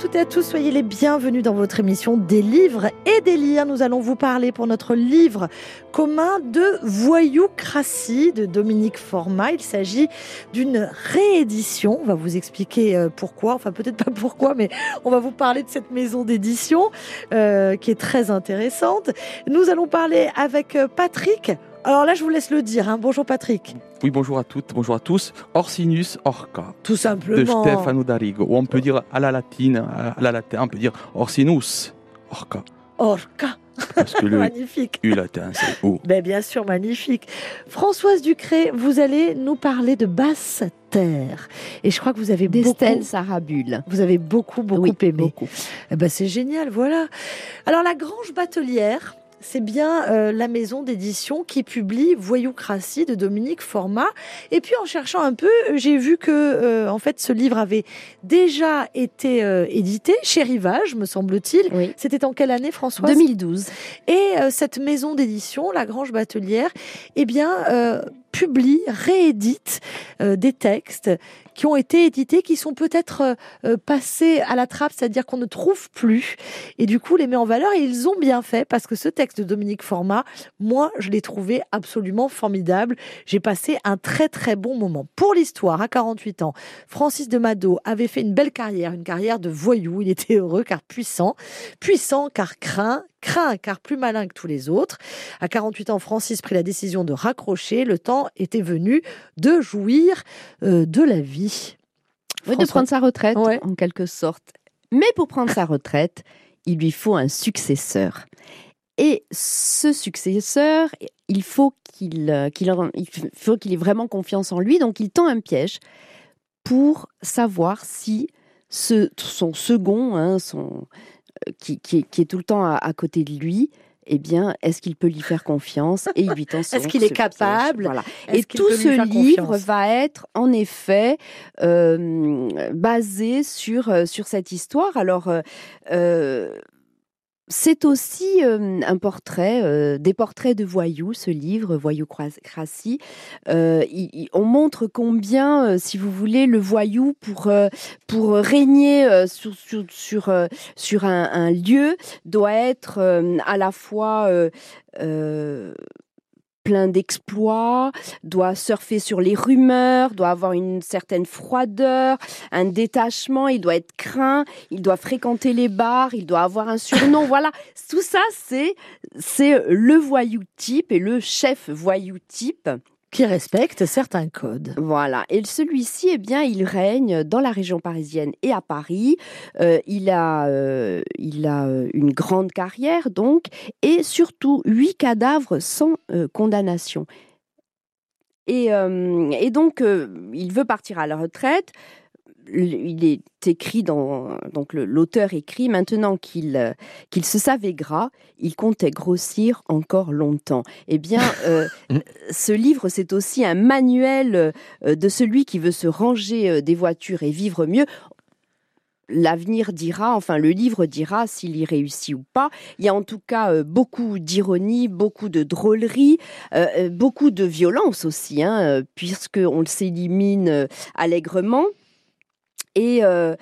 toutes et à tous, soyez les bienvenus dans votre émission des livres et des lire. Nous allons vous parler pour notre livre commun de Voyoucratie de Dominique Format. Il s'agit d'une réédition. On va vous expliquer euh, pourquoi, enfin peut-être pas pourquoi, mais on va vous parler de cette maison d'édition euh, qui est très intéressante. Nous allons parler avec euh, Patrick. Alors là, je vous laisse le dire. Hein. Bonjour Patrick. Oui, bonjour à toutes, bonjour à tous. Orsinus orca. Tout De simplement. Stefano D'Arigo. Ou on peut dire à la latine, à la latin, on peut dire Orsinus orca. Orca. Parce que le Magnifique. U latin, c'est O. Ben bien sûr, magnifique. Françoise Ducré, vous allez nous parler de basse terre. Et je crois que vous avez d'Estelle beaucoup, Sarabule. vous avez beaucoup, beaucoup Oui, aimé. beaucoup. Eh ben, c'est génial, voilà. Alors, la Grange Batelière, c'est bien euh, la maison d'édition qui publie Voyoucratie de Dominique Format. Et puis, en cherchant un peu, j'ai vu que, euh, en fait, ce livre avait déjà été euh, édité chez Rivage, me semble-t-il. Oui. C'était en quelle année, Françoise? 2012. et cette maison d'édition, la Grange Batelière, eh bien, publie, réédite euh, des textes qui ont été édités, qui sont peut-être euh, euh, passés à la trappe, c'est-à-dire qu'on ne trouve plus, et du coup les met en valeur. Et ils ont bien fait parce que ce texte de Dominique Format, moi, je l'ai trouvé absolument formidable. J'ai passé un très très bon moment. Pour l'histoire, à 48 ans, Francis de Mado avait fait une belle carrière, une carrière de voyou. Il était heureux car puissant, puissant car craint, craint car plus malin que tous les autres. À 48 ans, Francis prit la décision de raccrocher. Le temps était venu de jouir euh, de la vie. Oui, de prendre sa retraite, Ouais. en quelque sorte. Mais pour prendre sa retraite, il lui faut un successeur. Et ce successeur, il faut qu'il euh, faut qu'il ait vraiment confiance en lui. Donc, il tend un piège pour savoir si ce, son second, hein, son, qui, qui est, qui est tout le temps à, à côté de lui, eh bien, est-ce qu'il peut lui faire confiance Et Est-ce qu'il est capable? Voilà. Et tout ce livre va être en effet euh, basé sur, euh, sur cette histoire. Alors, euh, c'est aussi euh, un portrait, euh, des portraits de voyous, ce livre, Voyoucratie. Euh, il- il- on montre combien, euh, si vous voulez, le voyou, pour, euh, pour régner euh, sur, sur, sur, euh, sur un, un lieu, doit être euh, à la fois euh, euh, plein d'exploits, doit surfer sur les rumeurs, doit avoir une certaine froideur, un détachement, il doit être craint, il doit fréquenter les bars, il doit avoir un surnom. voilà, tout ça, c'est c'est le voyou type et le chef voyou type. Qui respecte certains codes. Voilà. Et celui-ci, eh bien, il règne dans la région parisienne et à Paris. Euh, il a, euh, il a euh, une grande carrière, donc, et surtout huit cadavres sans condamnation. Et, et donc, il veut partir à la retraite. Il est écrit dans donc l'auteur écrit maintenant qu'il euh, qu'il se savait gras, il comptait grossir encore longtemps. Eh bien, euh, ce livre c'est aussi un manuel euh, de celui qui veut se ranger des voitures et vivre mieux. L'avenir dira, enfin le livre dira s'il y réussit ou pas. Il y a en tout cas euh, beaucoup d'ironie, beaucoup de drôlerie, euh, beaucoup de violence aussi, hein, puisqu'on s'élimine allègrement. Et, euh,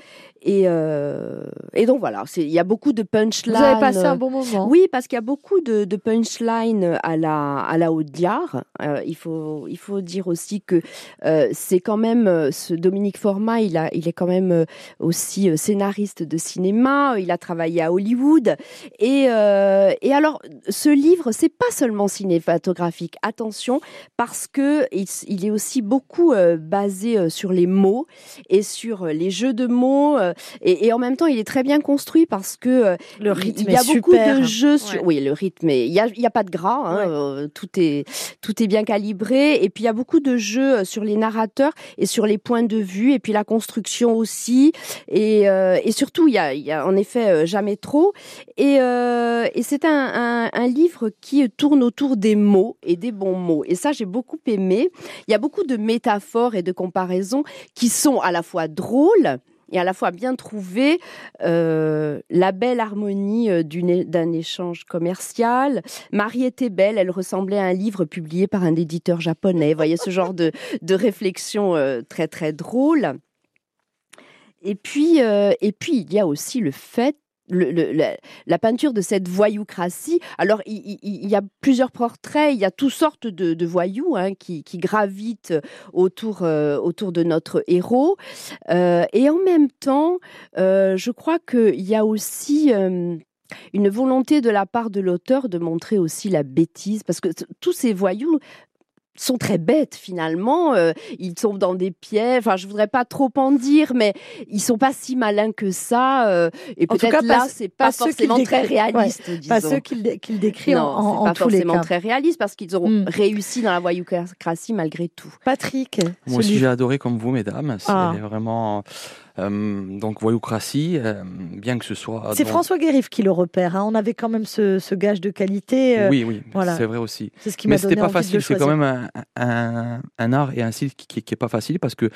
et, euh, et donc voilà, il y a beaucoup de punchlines. Vous avez passé un bon moment. Oui, parce qu'il y a beaucoup de, de punchlines à la, à la Audiard. Euh, il, faut, il faut dire aussi que euh, c'est quand même, ce Dominique Format, il, a, il est quand même aussi scénariste de cinéma, il a travaillé à Hollywood. Et, et alors, ce livre, c'est pas seulement cinématographique, attention, parce que il, il est aussi beaucoup basé sur les mots et sur les jeux de mots. Et, et en même temps, il est très bien construit parce que euh, Le rythme il y a est beaucoup super. de jeux sur. Ouais. Oui, le rythme. est- Il y a, pas de gras. hein, Ouais. euh, tout est tout est bien calibré. Et puis il y a beaucoup de jeux euh, sur les narrateurs et sur les points de vue. Et puis la construction aussi. Et, euh, et surtout, il y a, il y a en effet jamais trop. Et, euh, et c'est un, un, un livre qui tourne autour des mots et des bons mots. Et ça, j'ai beaucoup aimé. Il y a beaucoup de métaphores et de comparaisons qui sont à la fois drôles et à la fois bien trouvées. Euh, la belle harmonie euh, d'un échange commercial. Marie était belle, elle ressemblait à un livre publié par un éditeur japonais. Vous voyez ce genre de, de réflexion euh, très très drôle. Et puis, et puis, il y a aussi le fait la, peinture de cette voyoucratie. Alors, il, y a plusieurs portraits, il y a toutes sortes de, voyous hein, qui, gravitent autour, euh, autour de notre héros. Euh, et en même temps, euh, je crois qu'il y a aussi une volonté de la part de l'auteur de montrer aussi la bêtise, parce que tous ces voyous sont très bêtes finalement, euh, ils tombent dans des pièges, enfin je voudrais pas trop en dire, mais ils sont pas si malins que ça, euh, et En tout cas, peut-être là pas- c'est pas pas, forcément très ouais, réaliste, Pas ceux qu'il qu'il décrit non, en, en- c'est en pas tous les forcément cas. très réaliste parce qu'ils ont Mm. réussi dans la voyoucratie malgré tout. Patrick, Moi aussi, j'ai adoré comme vous, mesdames. C'est Ah. vraiment. Euh, donc, voyoucratie, euh, bien que ce soit. c'est François Guérif qui le repère. hein. On avait quand même ce, ce gage de qualité. euh, Oui, oui, voilà. c'est vrai aussi. Ce qui m'a Mais c'était pas facile. le C'est quand même un, un, un art et un style qui, qui, qui est pas facile parce que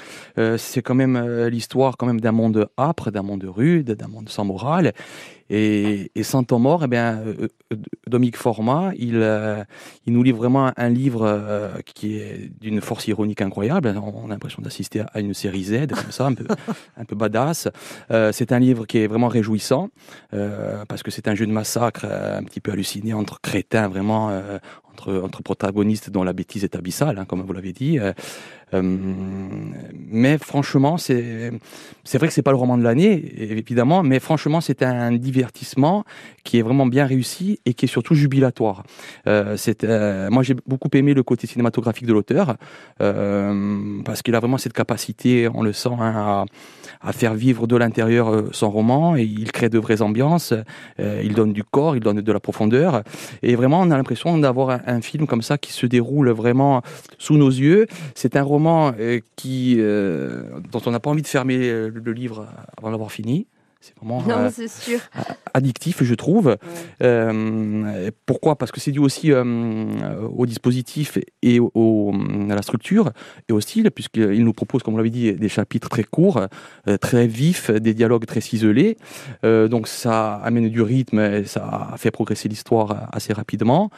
c'est quand même l'histoire quand même d'un monde âpre, d'un monde rude, d'un monde sans morale. Et, et sans temps mort, eh bien, euh, Dominique Format, il, euh, il nous livre vraiment un livre euh, qui est d'une force ironique incroyable. On a l'impression d'assister à une série Z, comme ça, un peu, un peu badass. Euh, c'est un livre qui est vraiment réjouissant parce que c'est un jeu de massacre un petit peu halluciné entre crétins, vraiment entre, protagonistes dont la bêtise est abyssale, hein, comme vous l'avez dit. Euh, euh, mais franchement, c'est vrai que c'est pas le roman de l'année, évidemment, mais franchement, c'est un divertissement qui est vraiment bien réussi et qui est surtout jubilatoire. Euh, moi, j'ai beaucoup aimé le côté cinématographique de l'auteur parce qu'il a vraiment cette capacité, on le sent, hein, à, à faire vivre de l'intérieur euh, son roman et il crée de vraies ambiances. euh, il donne du corps, il donne de la profondeur et vraiment, on a l'impression d'avoir un, film comme ça qui se déroule vraiment sous nos yeux. C'est un roman euh, qui, dont on n'a pas envie de fermer le livre avant d'avoir fini. C'est vraiment Non, euh, sûr. addictif, je trouve. Euh, pourquoi? Parce que c'est dû aussi euh, au dispositif et au- au- à la structure et au style, puisqu'il nous propose, comme vous l'avez dit, des chapitres très courts, très vifs, des dialogues très ciselés. Donc ça amène du rythme et ça fait progresser l'histoire assez rapidement.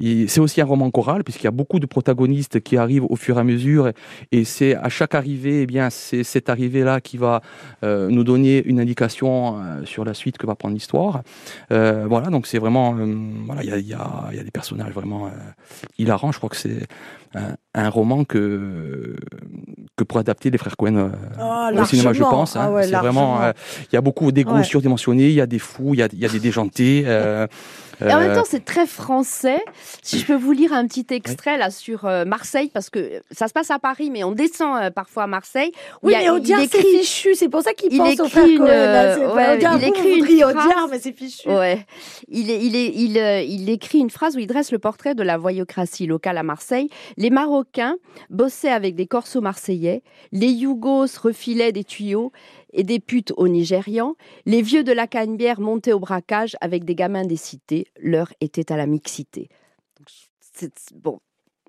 C'est aussi un roman choral, puisqu'il y a beaucoup de protagonistes qui arrivent au fur et à mesure, et c'est à chaque arrivée, eh bien, c'est cette arrivée-là qui va euh, nous donner une indication euh, sur la suite que va prendre l'histoire. Euh, voilà, donc c'est vraiment, voilà, il y a, il y, a, il y a des personnages vraiment hilarants. Je crois que c'est un, un roman que que pour adapter les frères Cohen Ah, au cinéma, je pense. hein. Ah ouais, c'est vraiment, il y a beaucoup d'égos Ouais. surdimensionnés, il y a des fous, il y a, il y a des déjantés. Et en même euh, temps, c'est très français. Si je peux vous lire un petit extrait là sur euh, Marseille, parce que ça se passe à Paris, mais on descend euh, parfois à Marseille. Oui, mais Audiard, c'est fichu. C'est pour ça qu'il il pense au frère une, euh, ouais, Audiard, il écrit une phrase. Audiard, mais c'est fichu. Ouais. Il, est, il, est, il, euh, il écrit une phrase où il dresse le portrait de la voyocratie locale à Marseille. Les Marocains bossaient avec des corsos marseillais, les Yougos refilaient des tuyaux et des putes aux Nigérians, les vieux de la Canebière montaient au braquage avec des gamins des cités, l'heure était à la mixité. Bon,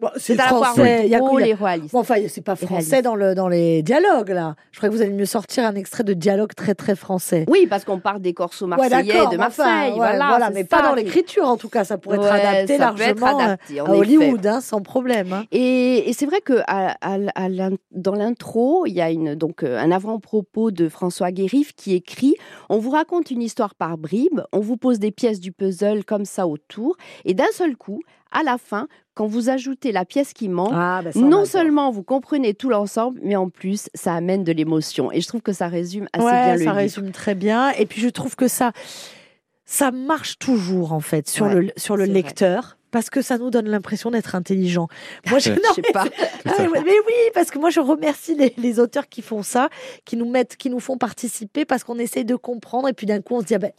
Bon, c'est à la fois français. Il y a- drôle il y a- et réaliste. Bon, enfin, c'est pas français dans, le, dans les dialogues, là. Je crois que vous allez me sortir un extrait de dialogue très, très français. Oui, parce qu'on parle des corsos marseillais de enfin, Marseille. ouais, voilà, mais pas dans l'écriture, en tout cas. Ça pourrait être adapté être largement euh, adapté, à. Hollywood, hein, sans problème. hein. Et, et c'est vrai que à- à- à l'in- dans l'intro, il y a une, donc euh, un avant-propos de François Guérif qui écrit On vous raconte une histoire par bribes, on vous pose des pièces du puzzle comme ça autour, et d'un seul coup, à la fin, quand vous ajoutez la pièce qui manque, Ah, bah, non seulement vous comprenez tout l'ensemble, mais en plus, ça amène de l'émotion. Et je trouve que ça résume assez ouais, bien le ça livre. résume très bien. Et puis je trouve que ça, ça marche toujours en fait sur Ouais, le sur le vrai. lecteur. parce que ça nous donne l'impression d'être intelligent. Moi, je, Je sais pas. ah, mais oui, parce que moi je remercie les, les auteurs qui font ça, qui nous mettent, qui nous font participer parce qu'on essaye de comprendre et puis d'un coup on se dit ah ben,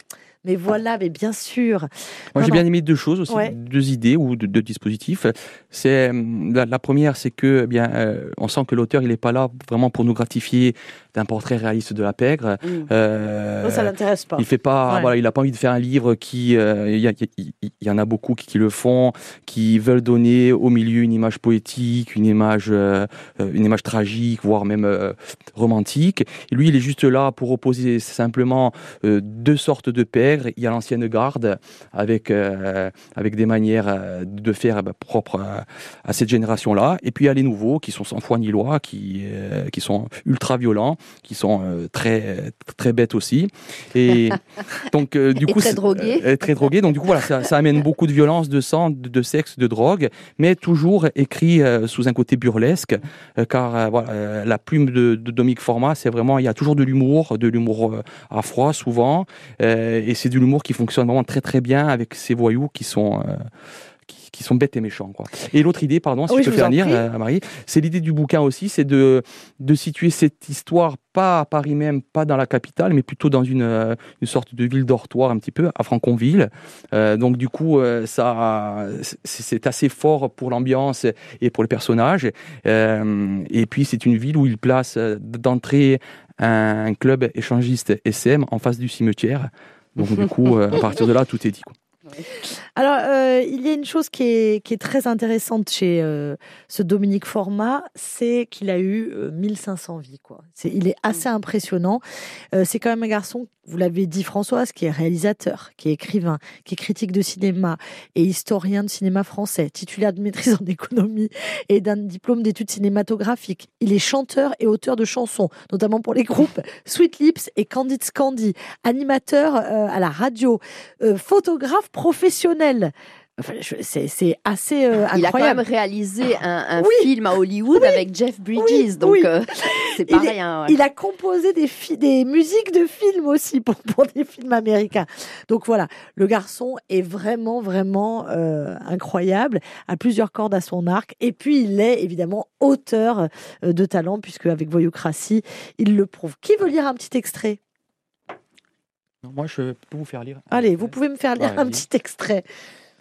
mais voilà, mais bien sûr. Moi, Non, j'ai non. bien aimé deux choses aussi, Ouais. deux idées ou deux, deux dispositifs. C'est hum, la, la première, c'est que eh bien, euh, on sent que l'auteur il est pas là vraiment pour nous gratifier d'un portrait réaliste de la pègre. Mm. Euh, Ça, ça l'intéresse pas. il fait pas, Ouais. voilà, il a pas envie de faire un livre qui, euh, il y, en a beaucoup qui, qui le font, qui veulent donner au milieu une image poétique, une image, euh, euh, une image tragique, voire même euh, romantique. Et lui, il est juste là pour opposer simplement euh, deux sortes de pègres. Il y a l'ancienne garde avec euh, avec des manières euh, de faire bah, propres à, à cette génération-là, et puis il y a les nouveaux qui sont sans foi ni loi, qui euh, qui sont ultra violents, qui sont euh, très très bêtes aussi. Et donc euh, du Et coup très drogués. euh, très drogués. Donc du coup voilà, ça, ça amène beaucoup de violence, de sang, de, de sexe, de drogue, mais toujours écrit euh, sous un côté burlesque, euh, car euh, voilà, euh, la plume de, de Dominique Format, c'est vraiment il y a toujours de l'humour, de l'humour euh, à froid souvent, euh, et c'est de l'humour qui fonctionne vraiment très très bien avec ces voyous qui sont euh, qui, qui sont bêtes et méchants quoi. Et l'autre idée, pardon, si Oui, je peux faire lire, euh, Marie, c'est l'idée du bouquin aussi, c'est de de situer cette histoire pas à Paris même, pas dans la capitale, mais plutôt dans une euh, une sorte de ville dortoir un petit peu à Franconville. Euh, donc du coup, ça c'est- c'est assez fort pour l'ambiance et pour les personnages. Et puis c'est une ville où il place d'entrée un club échangiste SM en face du cimetière. Donc du coup, euh, à partir de là, tout est dit. Alors, euh, il y a une chose qui est, très intéressante chez euh, ce Dominique Format, c'est qu'il a eu euh, 1500 vies. Il est assez impressionnant. C'est quand même un garçon, vous l'avez dit Françoise, qui est réalisateur, qui est écrivain, qui est critique de cinéma et historien de cinéma français, titulaire de maîtrise en économie et d'un diplôme d'études cinématographiques. Il est chanteur et auteur de chansons, notamment pour les groupes Sweet Lips et Candid Scandi, animateur euh, à la radio, euh, photographe professionnel. Enfin, c'est, assez euh, Il a quand incroyable. même réalisé un, un Oui. film à Hollywood avec Jeff Bridges, Oui, donc oui. euh, c'est Il pas est- rien. ouais. Il a composé des, musiques de films aussi pour, pour des films américains. Donc voilà, le garçon est vraiment, vraiment euh, incroyable, a plusieurs cordes à son arc. Et puis il est évidemment auteur euh, de talent, puisque avec Voyocratie, il le prouve. Qui veut lire un petit extrait? Non, Moi, je peux vous faire lire. Allez, vous pouvez me faire lire Ouais, un petit extrait.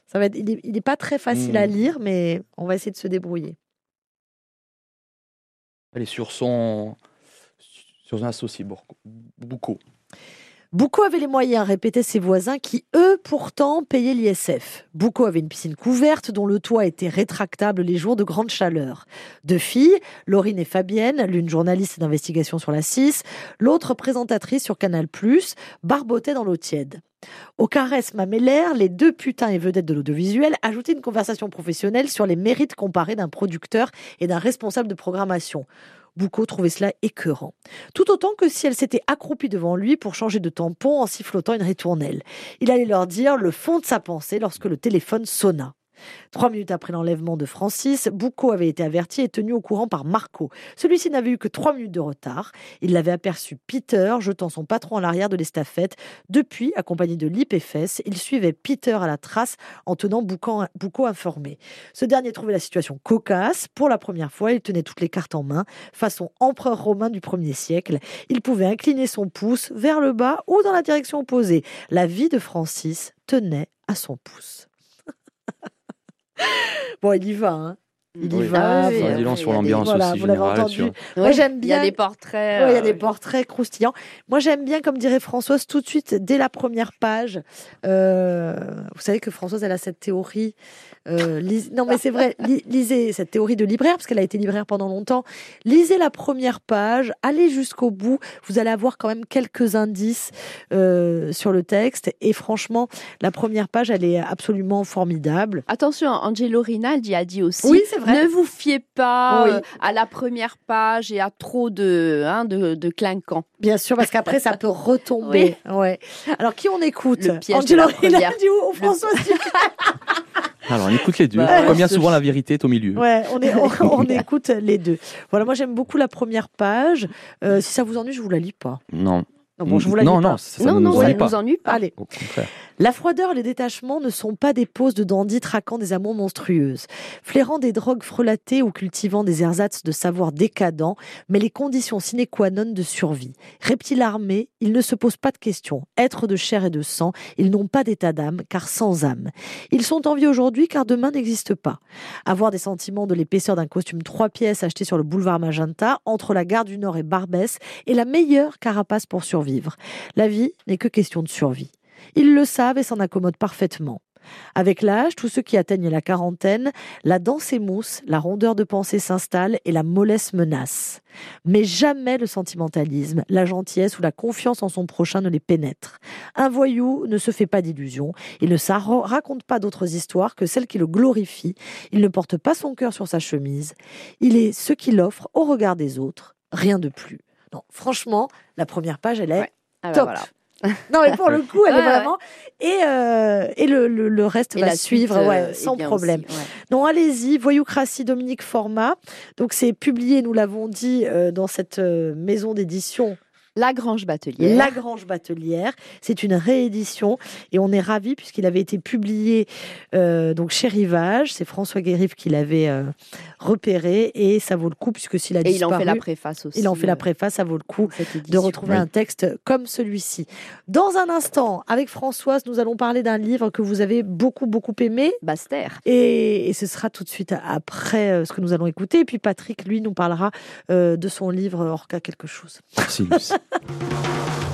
Ça va être, il n'est pas très facile à lire, mais on va essayer de se débrouiller. Elle est sur son sur un associé Boucault. Boucault avait les moyens, répétaient ses voisins, qui, eux, pourtant, payaient l'ISF. Boucault avait une piscine couverte dont le toit était rétractable les jours de grande chaleur. Deux filles, Laurine et Fabienne, l'une journaliste d'investigation sur la 6, l'autre présentatrice sur Canal+, barbotaient dans l'eau tiède. Au caresse mamellaire, les deux putains et vedettes de l'audiovisuel ajoutaient une conversation professionnelle sur les mérites comparés d'un producteur et d'un responsable de programmation. Boucault trouvait cela écœurant tout autant que si elle s'était accroupie devant lui pour changer de tampon en sifflotant une ritournelle. Il allait leur dire le fond de sa pensée lorsque le téléphone sonna. Trois minutes après l'enlèvement de Francis, Boucault avait été averti et tenu au courant par Marco. Celui-ci n'avait eu que trois minutes de retard. Il l'avait aperçu Peter jetant son patron à l'arrière de l'estafette. Depuis, accompagné de Lip et Fess, il suivait Peter à la trace en tenant Boucault informé. Ce dernier trouvait la situation cocasse. Pour la première fois, il tenait toutes les cartes en main, façon empereur romain du premier siècle. Il pouvait incliner son pouce vers le bas ou dans la direction opposée. La vie de Francis tenait à son pouce. Bon, il y va, hein. Il y Oui. va. Ah oui, voilà. oui, sur l'ambiance aussi vous l'avez générale. entendu. sur- Moi, j'aime Il y a bien- des portraits. Ouais, il y a des portraits croustillants. Moi, j'aime bien, comme dirait Françoise, tout de suite, dès la première page. euh, vous savez que Françoise, elle a cette théorie. euh, lis- Non, mais c'est vrai. li- lisez cette théorie de libraire, parce qu'elle a été libraire pendant longtemps. Lisez la première page, allez jusqu'au bout. Vous allez avoir quand même quelques indices euh, sur le texte. Et franchement, la première page, elle est absolument formidable. Attention, Angelo Rinaldi a dit aussi Oui, c'est vrai? ne vous fiez pas Oui. euh, à la première page et à trop de, hein, de, de clinquants. Bien sûr, parce qu'après, ça peut retomber. Ouais. Alors, qui on écoute? Le piège de Angelo la. Rinaldi ou Françoise Alors, on écoute les deux. Bah, Comme bien ouais. souvent, la vérité est au milieu. Ouais, on, est, on, on écoute les deux. Voilà, moi j'aime beaucoup la première page. Euh, si ça vous ennuie, je vous la lis pas. Non. Non, bon, je vous la lis non, pas. non, ça, ça non, non, ça ne nous ennuie pas. Allez, Au contraire. La froideur les détachements ne sont pas des poses de dandys traquant des amours monstrueuses, flairant des drogues frelatées ou cultivant des ersatz de savoir décadents, mais les conditions sine qua non de survie. Reptiles armés, ils ne se posent pas de questions. Êtres de chair et de sang, ils n'ont pas d'état d'âme, car sans âme. Ils sont en vie aujourd'hui, car demain n'existe pas. Avoir des sentiments de l'épaisseur d'un costume trois pièces acheté sur le boulevard Magenta, entre la gare du Nord et Barbès, est la meilleure carapace pour survivre. La vie n'est que question de survie. Ils le savent et s'en accommodent parfaitement. Avec l'âge, tous ceux qui atteignent la quarantaine, la danse émousse, la rondeur de pensée s'installe et la mollesse menace. Mais jamais le sentimentalisme, la gentillesse ou la confiance en son prochain ne les pénètre. Un voyou ne se fait pas d'illusions, il ne raconte pas d'autres histoires que celles qui le glorifient, il ne porte pas son cœur sur sa chemise, il est ce qu'il offre au regard des autres, rien de plus. Non, franchement, la première page, elle est ah bah top. Non, mais pour le coup, elle est vraiment. Et, euh, et le, le, reste va suivre ouais, euh, sans problème. Non, allez-y, Voyoucratie Dominique Format. Donc, c'est publié, nous l'avons dit, euh, dans cette maison d'édition la Grange Batelière. La Grange Batelière. C'est une réédition et on est ravis puisqu'il avait été publié euh, donc chez Rivage. C'est François Guérif qui l'avait euh, repéré et ça vaut le coup puisque s'il a et il en fait la préface aussi. Il en fait la euh, préface, ça vaut le coup de retrouver un texte comme celui-ci. Dans un instant, avec Françoise, nous allons parler d'un livre que vous avez beaucoup beaucoup aimé. Baster. Et, et ce sera tout de suite après ce que nous allons écouter. Et puis Patrick, lui, nous parlera de son livre Orca quelque chose. Merci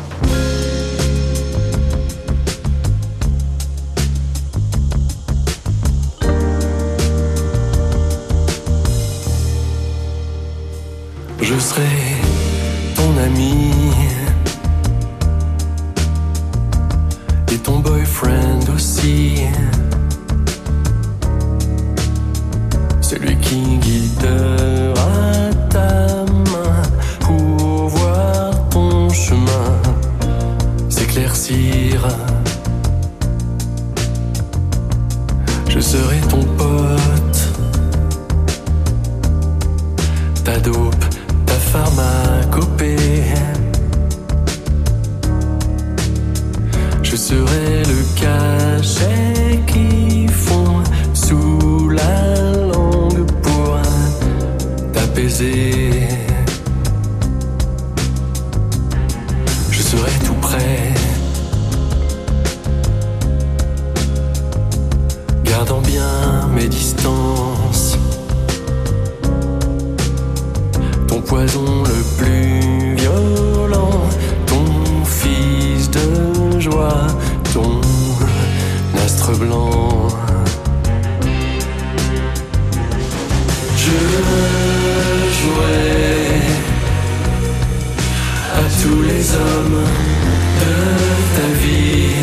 Je serai ton ami. Et ton boyfriend aussi. Celui qui guidera ta Je serai ton pote, ta dope, pharmacopée. Je serai le cachet qui fond sous la langue pour t'apaiser. Je serai tout près. gardant bien mes distances. Poison le plus violent, ton fils de joie, ton astre blanc. Je jouerai à tous les hommes de ta vie.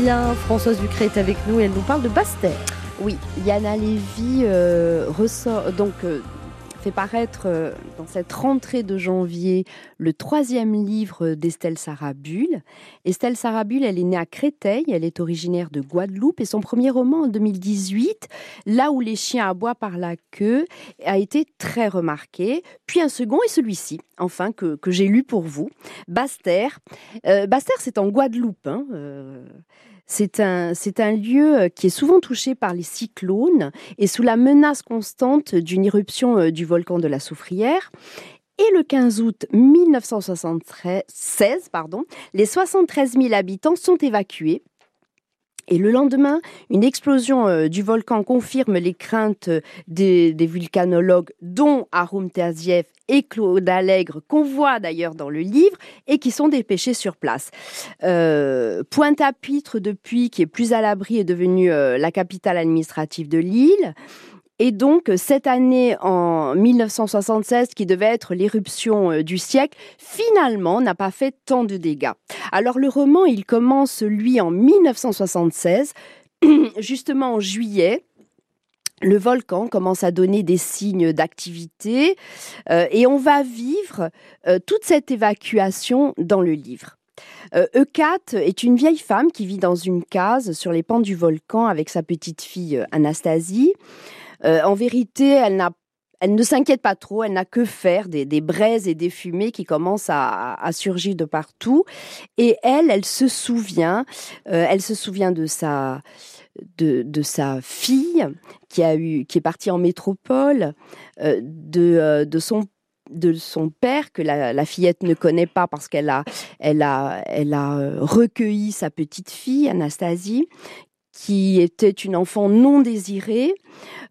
Bien. Françoise Ducré est avec nous et elle nous parle de Basse-Terre. Oui, Yana Lévy euh, ressort donc euh, fait paraître euh, dans cette rentrée de janvier le troisième livre d'Estelle Sarabul. Estelle Sarabul, elle est née à Créteil, elle est originaire de Guadeloupe et son premier roman en 2018, Là où les chiens aboient par la queue, a été très remarqué. Puis un second et celui-ci, enfin, que, que j'ai lu pour vous, Basse-Terre. Euh, Basse-Terre, c'est en Guadeloupe. hein, euh, c'est un, c'est un lieu euh, qui est souvent touché par les cyclones et sous la menace constante d'une éruption euh, du volcan de la Soufrière. Et le 15 août 1976, pardon, les 73 000 habitants sont évacués. Et le lendemain, une explosion euh, du volcan confirme les craintes euh, des, vulcanologues, dont Arum Terzieff et Claude Allègre, qu'on voit d'ailleurs dans le livre, et qui sont dépêchés sur place. Euh, Pointe-à-Pitre, depuis, qui est plus à l'abri, est devenue la capitale administrative de l'île. Et donc, cette année, en 1976, qui devait être l'éruption euh, du siècle, finalement n'a pas fait tant de dégâts. Alors, le roman, il commence, lui, en 1976, justement en juillet. Le volcan commence à donner des signes d'activité euh, et on va vivre euh, toute cette évacuation dans le livre. Euh, Eucat est une vieille femme qui vit dans une case sur les pentes du volcan avec sa petite fille euh, Anastasie. Euh, en vérité, elle n'a elle ne s'inquiète pas trop, elle n'a que faire des, des braises et des fumées qui commencent à, à surgir de partout. Et elle, elle se souvient, euh, elle se souvient de sa, de, de sa fille qui a eu, qui est partie en métropole, euh, de, de son de son père que la, la fillette ne connaît pas parce qu'elle a, elle a, elle a recueilli sa petite fille Anastasie qui était une enfant non désirée.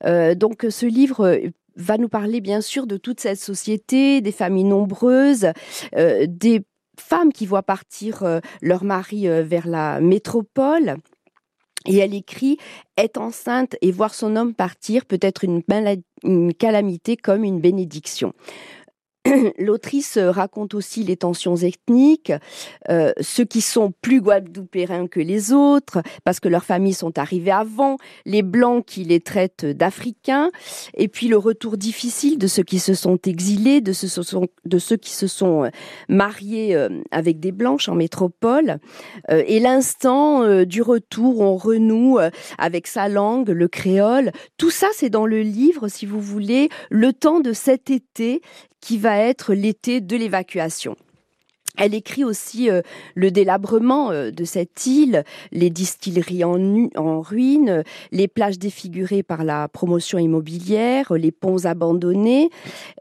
Euh, donc ce livre va nous parler bien sûr de toute cette société, des familles nombreuses, euh, des femmes qui voient partir euh, leur mari euh, vers la métropole. Et elle écrit être enceinte et voir son homme partir peut être une calamité comme une bénédiction. L'autrice raconte aussi les tensions ethniques, euh, ceux qui sont plus guadeloupéens que les autres, parce que leurs familles sont arrivées avant, les blancs qui les traitent d'Africains, et puis le retour difficile de ceux qui se sont exilés, de ceux, qui se sont euh, mariés euh, avec des blanches en métropole, euh, et l'instant euh, du retour, on renoue euh, avec sa langue, le créole. Tout ça, c'est dans le livre, si vous voulez, le temps de cet été qui va être l'été de l'évacuation. Elle écrit aussi euh, le délabrement euh, de cette île, les distilleries en, ruine, les plages défigurées par la promotion immobilière, les ponts abandonnés.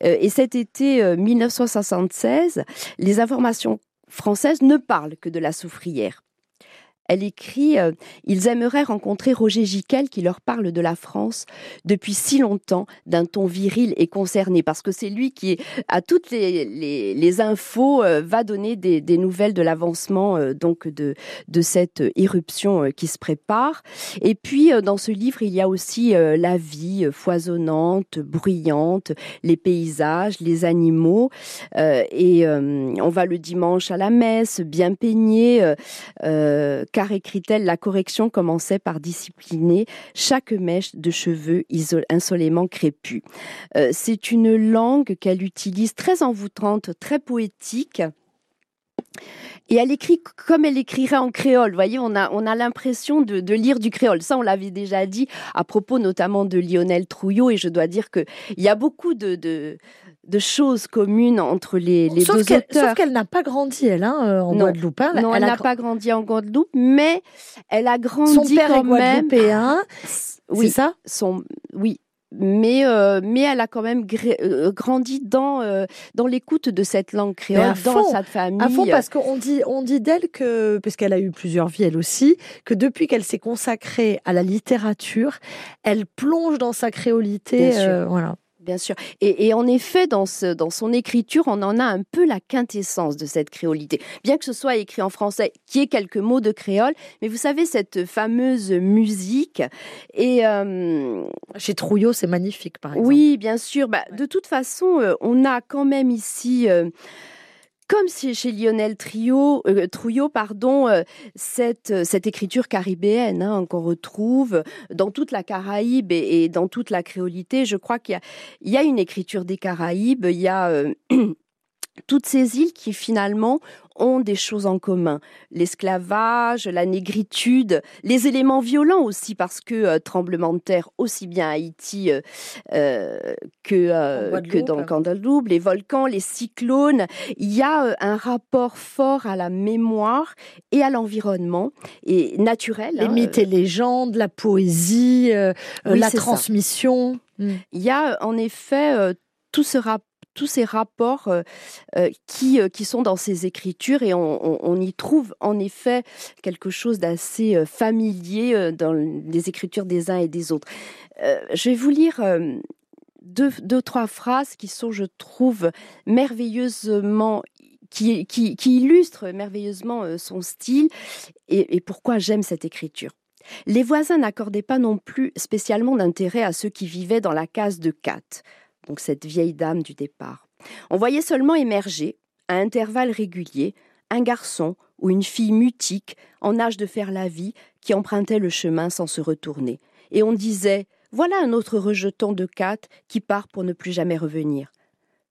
Euh, et cet été euh, 1976, les informations françaises ne parlent que de la soufrière. Elle écrit euh, Ils aimeraient rencontrer Roger Giquel qui leur parle de la France depuis si longtemps d'un ton viril et concerné, parce que c'est lui qui, à toutes les, les, les infos, euh, va donner des, des nouvelles de l'avancement euh, donc de, de cette éruption euh, qui se prépare. Et puis, euh, dans ce livre, il y a aussi euh, la vie foisonnante, bruyante, les paysages, les animaux. Et on va le dimanche à la messe, bien peigné. Car écrit-elle, la correction commençait par discipliner chaque mèche de cheveux insolément crépus. Euh, c'est une langue qu'elle utilise très envoûtante, très poétique. Et elle écrit comme elle écrirait en créole. Vous voyez, on a, on a l'impression de, de lire du créole. Ça, on l'avait déjà dit à propos notamment de Lionel Trouillot. Et je dois dire qu'il y a beaucoup de, de, de choses communes entre les, les sauf deux auteurs. sauf qu'elle n'a pas grandi, elle, hein, euh, en Non. Guadeloupe. hein. Non, elle, n'a pas grandi en Guadeloupe, mais elle a grandi Son père quand est même. guadeloupéen, Oui, c'est ça? Son, oui. Mais, euh, mais elle a quand même euh, grandi dans, euh, dans l'écoute de cette langue créole, dans fond, sa famille. À fond, parce qu'on dit, on dit d'elle que, parce qu'elle a eu plusieurs vies elle aussi, que depuis qu'elle s'est consacrée à la littérature, elle plonge dans sa créolité. Bien sûr. euh, voilà. Bien sûr. Et, et en effet, dans, ce, dans son écriture, on en a un peu la quintessence de cette créolité. Bien que ce soit écrit en français, qui est quelques mots de créole, mais vous savez, cette fameuse musique. Et euh, Chez Trouillot, c'est magnifique, par exemple. oui, bien sûr. Bah, De toute façon, euh, on a quand même ici. euh, comme chez Lionel euh, Trouillot, pardon, euh, cette, euh, cette écriture caribéenne hein, qu'on retrouve dans toute la Caraïbe et, dans toute la créolité, je crois qu'il y y a une écriture des Caraïbes, il y a toutes ces îles qui finalement ont des choses en commun. L'esclavage, la négritude, les éléments violents aussi, parce que euh, tremblement de terre, aussi bien à Haïti euh, euh, que, euh, que dans Guadeloupe, les volcans, les cyclones. Il y a un rapport fort à la mémoire et à l'environnement, et naturel. Les hein, mythes et légendes, la poésie, Oui, la ça. transmission. Mm. Il y a en effet tout ce rap- tous ces rapports euh, euh, qui, euh, qui sont dans ces écritures et on, y trouve en effet quelque chose d'assez familier dans les écritures des uns et des autres. Je vais vous lire deux, trois phrases qui sont, je trouve, merveilleusement qui, qui, illustrent merveilleusement son style et, et pourquoi j'aime cette écriture. Les voisins n'accordaient pas non plus spécialement d'intérêt à ceux qui vivaient dans la case de Kat, donc cette vieille dame du départ. On voyait seulement émerger, à intervalles réguliers, un garçon ou une fille mutique en âge de faire la vie qui empruntait le chemin sans se retourner. Et on disait Voilà un autre rejeton de Kat qui part pour ne plus jamais revenir.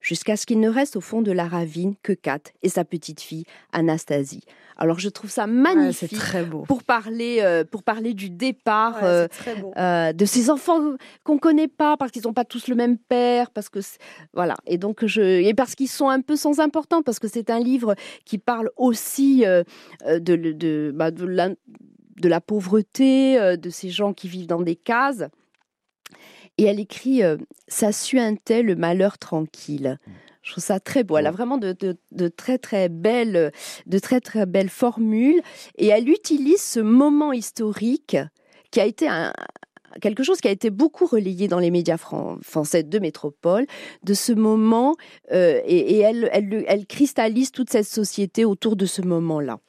Jusqu'à ce qu'il ne reste au fond de la ravine que Kat et sa petite fille Anastasie. Alors je trouve ça Ouais, magnifique très beau. pour parler, euh, pour parler du départ Ouais, euh, euh, de ces enfants qu'on connaît pas parce qu'ils n'ont pas tous le même père, parce que voilà, et donc je et parce qu'ils sont un peu sans importance, parce que c'est un livre qui parle aussi de de bah, de la, de la pauvreté, de ces gens qui vivent dans des cases. Et elle écrit euh, Ça suintait le malheur tranquille. Je trouve ça très beau. Elle a vraiment de, de- de très très belles, de très très belles formules, et elle utilise ce moment historique qui a été un, quelque chose qui a été beaucoup relayé dans les médias fran- français de métropole, de ce moment, euh, et, et elle, elle, le- elle cristallise toute cette société autour de ce moment-là.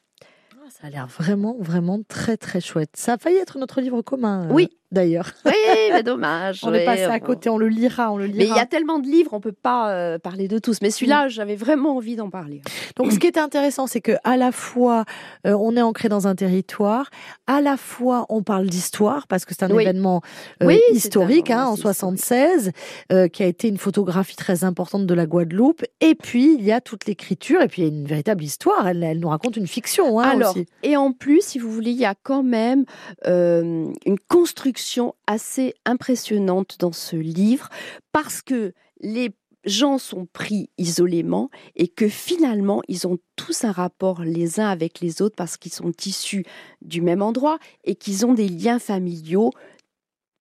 Ah, Ça a l'air vraiment, vraiment très, très chouette. Ça a failli être notre livre commun, euh, Oui. D'ailleurs. Oui, mais dommage. On est ouais, passé à côté, on le lira, on le Mais il y lira. a tellement de livres, on peut pas euh, parler de tous. Mais celui-là, j'avais vraiment envie d'en parler. Donc, ce qui est intéressant, c'est que à la fois, euh, on est ancré dans un territoire, à la fois, on parle d'histoire parce que c'est un Oui. événement euh, Oui, historique un hein, en assez 76, euh, qui a été une photographie très importante de la Guadeloupe. Et puis, il y a toute l'écriture, et puis il y a une véritable histoire. Elle, elle nous raconte une fiction hein, Alors, aussi. et en plus, si vous voulez, il y a quand même une construction assez impressionnante dans ce livre parce que les gens sont pris isolément et que finalement, ils ont tous un rapport les uns avec les autres parce qu'ils sont issus du même endroit et qu'ils ont des liens familiaux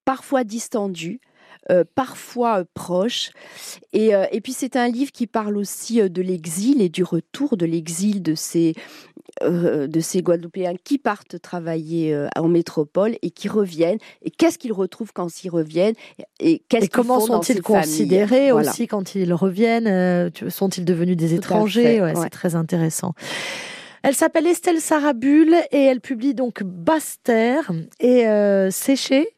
parfois distendus. euh, parfois euh, proches. Et, euh, et puis c'est un livre qui parle aussi de l'exil et du retour de l'exil de ces, euh, de ces Guadeloupéens qui partent travailler euh, en métropole et qui reviennent. Et qu'est-ce qu'ils retrouvent quand ils reviennent? Et, qu'est-ce Et qu'ils comment font sont-ils considérés Voilà. aussi quand ils reviennent euh, Sont-ils devenus des Tout étrangers fait, Ouais, ouais. C'est très intéressant. Elle s'appelle Estelle Sarabul et elle publie donc Basse-Terre et Séché.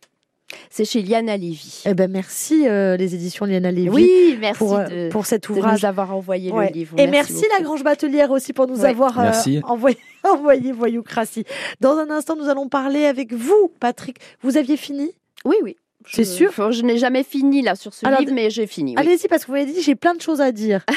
C'est chez Liana Lévy. Eh ben merci euh, les éditions Liana Lévy Oui, merci pour, euh, de, pour cet de ouvrage. nous avoir envoyé Ouais. le livre. Et merci, la. Grange Batelière aussi pour nous Ouais. avoir euh, envoyé, envoyé Voyoucratie. Dans un instant, nous allons parler avec vous, Patrick. Vous aviez fini? Oui, oui. C'est Je- sûr enfin, Je n'ai jamais fini là sur ce Alors, livre, mais j'ai fini. oui. Allez-y, parce que vous m'avez dit j'ai plein de choses à dire.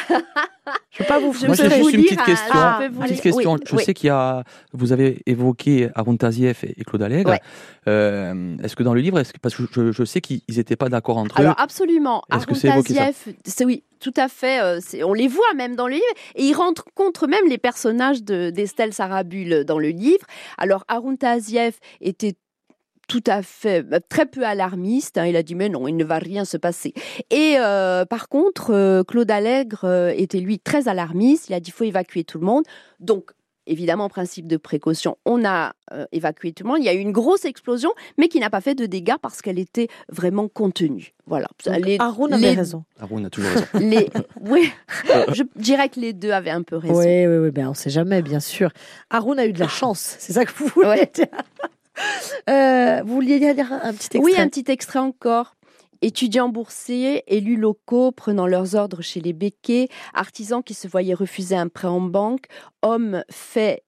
Je ne vais pas vous Je Moi, j'ai vous juste une petite question. Ah, je peux vous Petite lire- question. oui, je oui. sais qu'il y a, vous avez évoqué Aaron Tazieff et et Claude Allègre. Ouais. Euh, est-ce que dans le livre, est-ce que, parce que je, je sais qu'ils n'étaient pas d'accord entre eux. Alors absolument. Est-ce que c'est évoqué, ça Tazieff, c'est oui, tout à fait. euh, on les voit même dans le livre et ils rencontrent même les personnages de- d'Estelle Sarabul dans le livre. Alors Arun Tazieff était tout à fait bah, très peu alarmiste. hein. Il a dit mais non, il ne va rien se passer. Et euh, par contre, euh, Claude Allègre euh, était lui très alarmiste. Il a dit faut évacuer tout le monde. Donc Évidemment, principe de précaution, on a euh, évacué tout le monde. Il y a eu une grosse explosion, mais qui n'a pas fait de dégâts parce qu'elle était vraiment contenue. Voilà. Donc, Les- Haroun avait les- raison. Aaron a toujours raison. les... Oui, je dirais que les deux avaient un peu raison. Oui, oui, oui, ben, on ne sait jamais, bien sûr. Haroun a eu de la chance, c'est ça que vous voulez Ouais. Euh, vous vouliez lire un petit extrait Oui, un petit extrait encore. Étudiants boursiers, élus locaux prenant leurs ordres chez les béquets, artisans qui se voyaient refuser un prêt en banque, hommes faits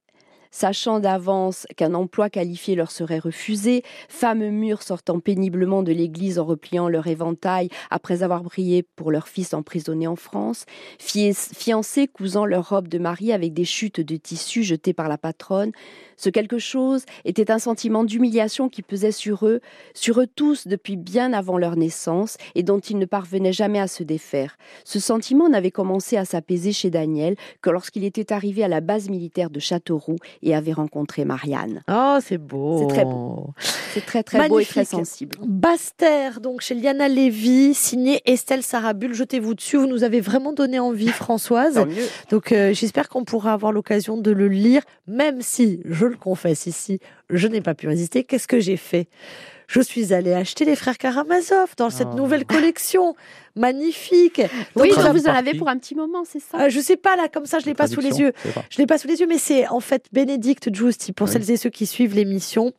sachant d'avance qu'un emploi qualifié leur serait refusé, femmes mûres sortant péniblement de l'église en repliant leur éventail après avoir brillé pour leur fils emprisonné en France, fiancés cousant leur robe de mariée avec des chutes de tissu jetées par la patronne, ce quelque chose était un sentiment d'humiliation qui pesait sur eux, sur eux tous depuis bien avant leur naissance et dont ils ne parvenaient jamais à se défaire. Ce sentiment n'avait commencé à s'apaiser chez Daniel que lorsqu'il était arrivé à la base militaire de Châteauroux et avait rencontré Marianne. Oh, c'est beau. C'est très beau. C'est très très beau et très sensible. Baster, donc chez Liana Lévy, signé Estelle Sarabul. Jetez-vous dessus, vous nous avez vraiment donné envie, Françoise. donc euh, j'espère qu'on pourra avoir l'occasion de le lire, même si, je le confesse ici, je n'ai pas pu résister. Qu'est-ce que j'ai fait? Je suis allée acheter les frères Karamazov dans cette Oh. nouvelle collection magnifique. Oui, Donc, vous en avez pour un petit moment, c'est ça euh, je sais pas là, comme ça, je l'ai pas sous les yeux. je l'ai pas sous les yeux, mais c'est en fait Bénédicte Giusti pour Oui. celles et ceux qui suivent l'émission.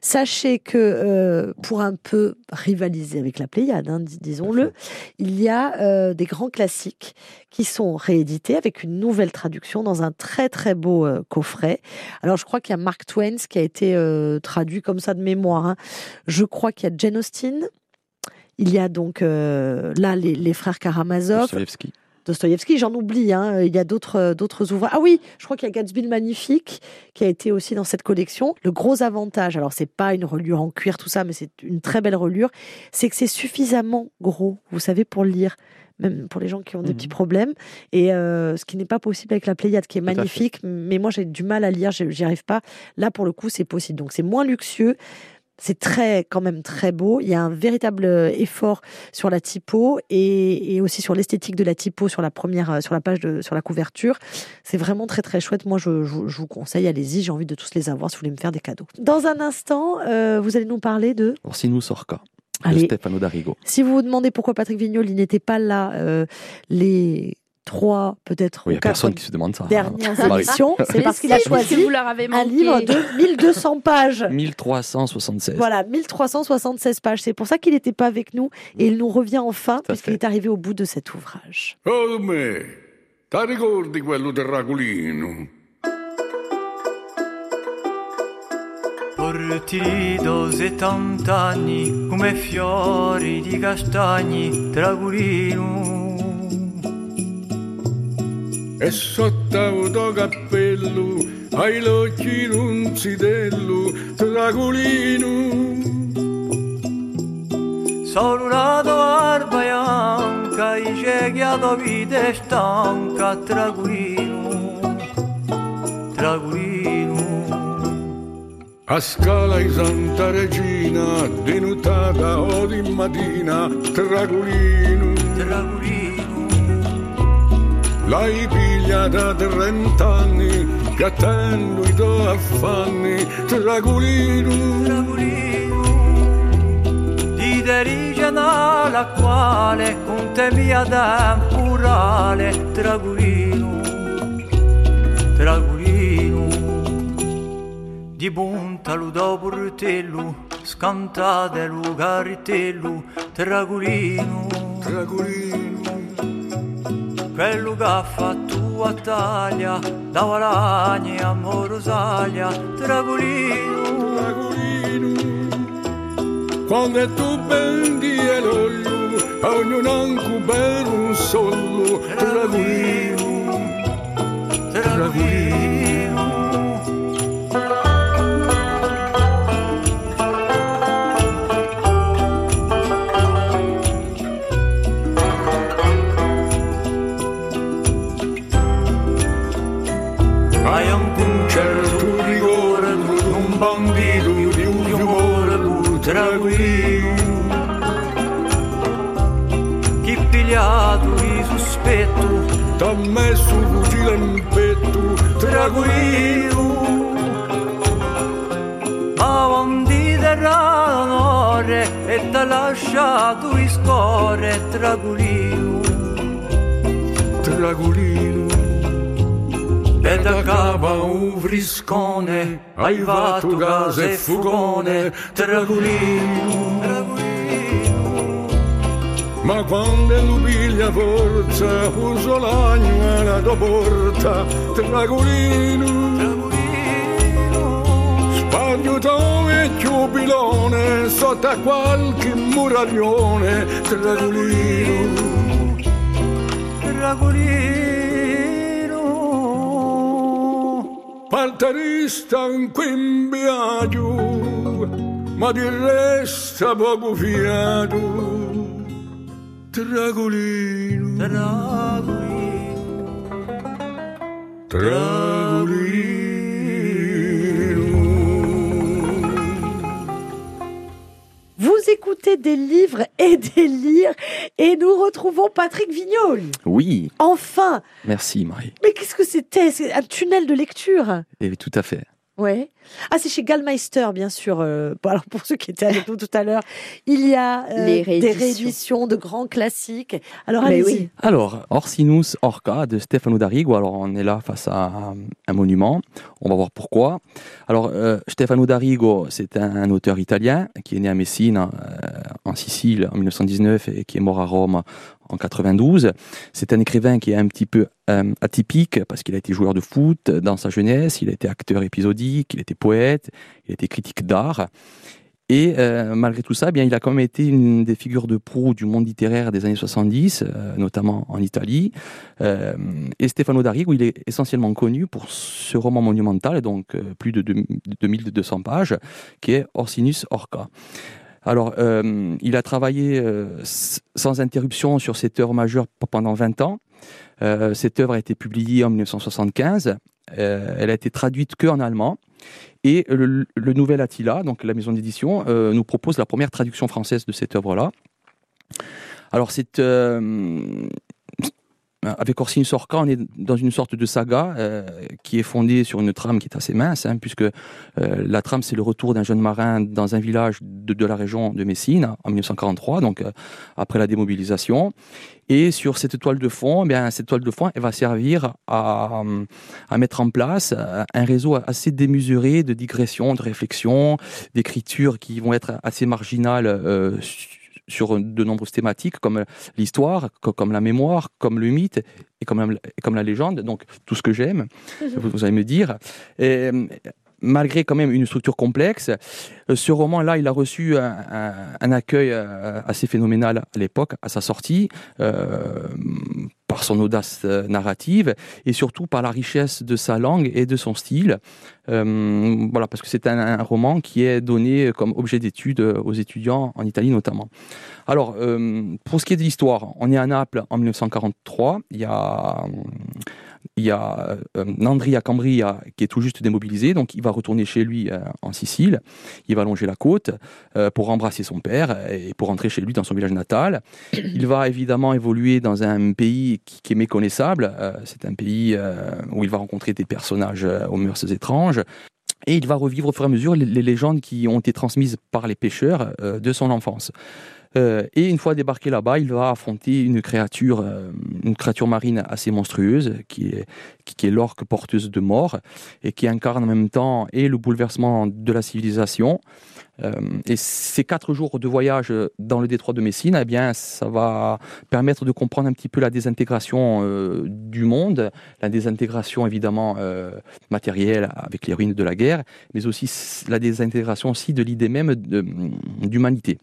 Sachez que euh, pour un peu rivaliser avec la Pléiade, hein, dis- disons-le, il y a euh, des grands classiques qui sont réédités avec une nouvelle traduction dans un très très beau euh, coffret. Alors je crois qu'il y a Mark Twain qui a été euh, traduit comme ça de mémoire. hein. Je crois qu'il y a Jane Austen. Il y a donc euh, là les, les frères Karamazov. Dostoïevski. Dostoïevski, j'en oublie, hein, il y a d'autres euh, d'autres ouvrages. Ah oui, je crois qu'il y a Gatsby le Magnifique qui a été aussi dans cette collection. Le gros avantage, alors c'est pas une reliure en cuir, tout ça, mais c'est une très belle reliure, c'est que c'est suffisamment gros, vous savez, pour lire. Même pour les gens qui ont des Mhm. petits problèmes. Et euh, ce qui n'est pas possible avec la Pléiade, qui est magnifique. Mais moi, j'ai du mal à lire, j'y arrive pas. Là, pour le coup, c'est possible. Donc, c'est moins luxueux. C'est très, quand même très beau. Il y a un véritable euh, effort sur la typo et, et aussi sur l'esthétique de la typo sur la première, euh, sur la page de, sur la couverture. C'est vraiment très très chouette. Moi, je, je- je vous conseille, allez-y. J'ai envie de tous les avoir si vous voulez me faire des cadeaux. Dans un instant, euh, vous allez nous parler de. Orsino Sorca. De Allez, Stefano D'Arrigo. si vous vous demandez pourquoi Patrick Vignol, il n'était pas là, euh, les trois peut-être Oui, il n'y ou a quatre personne qui se demande ça. dernières Ça m'arrive. émissions, c'est Mais parce qu'il a choisi vous leur avez un livre de 1200 pages. 1376. Voilà, 1376 pages. C'est pour ça qu'il n'était pas avec nous et il nous revient enfin puisqu'il est arrivé au bout de cet ouvrage. Come? Ti ricordi quello del Ragulino? Porti dose tant'anni come fiori di castagni tragulino. E sotto il tuo cappello hai l'occhi d'un zidello Ragulino. Solo una tua bianca, i ciechi a vita stanca, tragulino, tragulino. A scala di Santa Regina, denutata o di mattina, Tragulino. Tragulino, L'hai pigliata da trent'anni, piattendo i tuoi affanni, Tragulino. tragulino, di dirigena la quale con te mia temporale, tragulino, tragulino, di punta lu do portello, scantate lu cartello, tragulino. Tragulino. Quello che fa tua taglia, da guaragna a morosaglia, Dragolino, Dragolino. Quando tu bendi e l'ollo, a ognuno anche per un solo, Dragolino, Dragolino. Sospetto, T'ha messo un fucile in petto, tranquillo. Ma non ti darà l'onore e t'ha lasciato il score, tranquillo. Tragulino. E da capo un friscone, hai fatto casa e fugone, tragulino. Ma quando lui piglia forza, uso l'agno alla tua porta, tragolino. Spaglio vecchio pilone, sotto a qualche muraglione, tragolino. Tragolino. Paltarista in quimbiaggio, ma di resta poco fiato. Tragolino, Tragolino. Vous écoutez des livres et des lires et nous retrouvons Patrick Vignol. Oui, Enfin merci Marie. Mais qu'est-ce que c'était? C'est un tunnel de lecture Et tout à fait. Ouais. Ah, c'est chez Gallmeister, bien sûr. Euh, bon, alors, pour ceux qui étaient avec nous tout à l'heure, il y a euh, Les des rééditions. de grands classiques. Alors, allez-y. oui. Alors, Orsinus Orca de Stefano D'Arrigo. Alors, on est là face à un, un monument. On va voir pourquoi. Alors, euh, Stefano D'Arrigo, c'est un, un auteur italien qui est né à Messine, euh, en Sicile, en 1919 et qui est mort à Rome en 92. C'est un écrivain qui est un petit peu euh, atypique parce qu'il a été joueur de foot dans sa jeunesse, il a été acteur épisodique, il était poète, il a critique d'art. Et euh, malgré tout ça, eh bien, il a quand même été une des figures de proue du monde littéraire des années 70, euh, notamment en Italie. Et Stefano D'Arrigo, il est essentiellement connu pour ce roman monumental, donc plus de deux- 2200 pages, qui est Orsinus Orca. Alors, euh, il a travaillé euh, sans interruption sur cette œuvre majeure pendant 20 ans. Euh, cette œuvre a été publiée en 1975. Euh, elle a été traduite que en allemand. Et le, le Nouvel Attila, donc la maison d'édition, euh, nous propose la première traduction française de cette œuvre-là. Alors, c'est. Euh, avec Orsinus Orca, on est dans une sorte de saga euh, qui est fondée sur une trame qui est assez mince, hein, puisque euh, la trame, c'est le retour d'un jeune marin dans un village de, de la région de Messine en 1943, donc euh, après la démobilisation. Et sur cette toile de fond, eh bien, cette toile de fond, elle va servir à, à mettre en place euh, un réseau assez démesuré de digressions, de réflexions, d'écritures qui vont être assez marginales euh, sur de nombreuses thématiques comme l'histoire, co- comme la mémoire, comme le mythe et comme la, comme la légende. Donc tout ce que j'aime, vous, vous allez me dire. Et, malgré quand même une structure complexe, euh, ce roman-là, il a reçu un, un- un accueil euh, assez phénoménal à l'époque, à sa sortie, euh, par son audace euh, narrative et surtout par la richesse de sa langue et de son style. Euh, voilà, parce que c'est un, roman qui est donné comme objet d'étude euh, aux étudiants en Italie notamment. Alors, pour ce qui est de l'histoire, on est à Naples en 1943. Il y a, il y a euh, Nandria Cambria qui est tout juste démobilisé, donc il va retourner chez lui euh, en Sicile. Il va longer la côte euh, pour embrasser son père et pour rentrer chez lui dans son village natal. Il va évidemment évoluer dans un pays qui, est méconnaissable. C'est un pays où il va rencontrer des personnages aux mœurs étranges. Et il va revivre au fur et à mesure les, légendes qui ont été transmises par les pêcheurs de son enfance. Euh, et une fois débarqué là-bas, il va affronter une créature, euh, une créature marine assez monstrueuse, qui est, qui, est l'orque porteuse de mort, et qui incarne en même temps et le bouleversement de la civilisation. Euh, et ces quatre jours de voyage dans le détroit de Messine, eh bien, ça va permettre de comprendre un petit peu la désintégration du monde, la désintégration évidemment matérielle avec les ruines de la guerre, mais aussi la désintégration aussi de l'idée même d'humanité.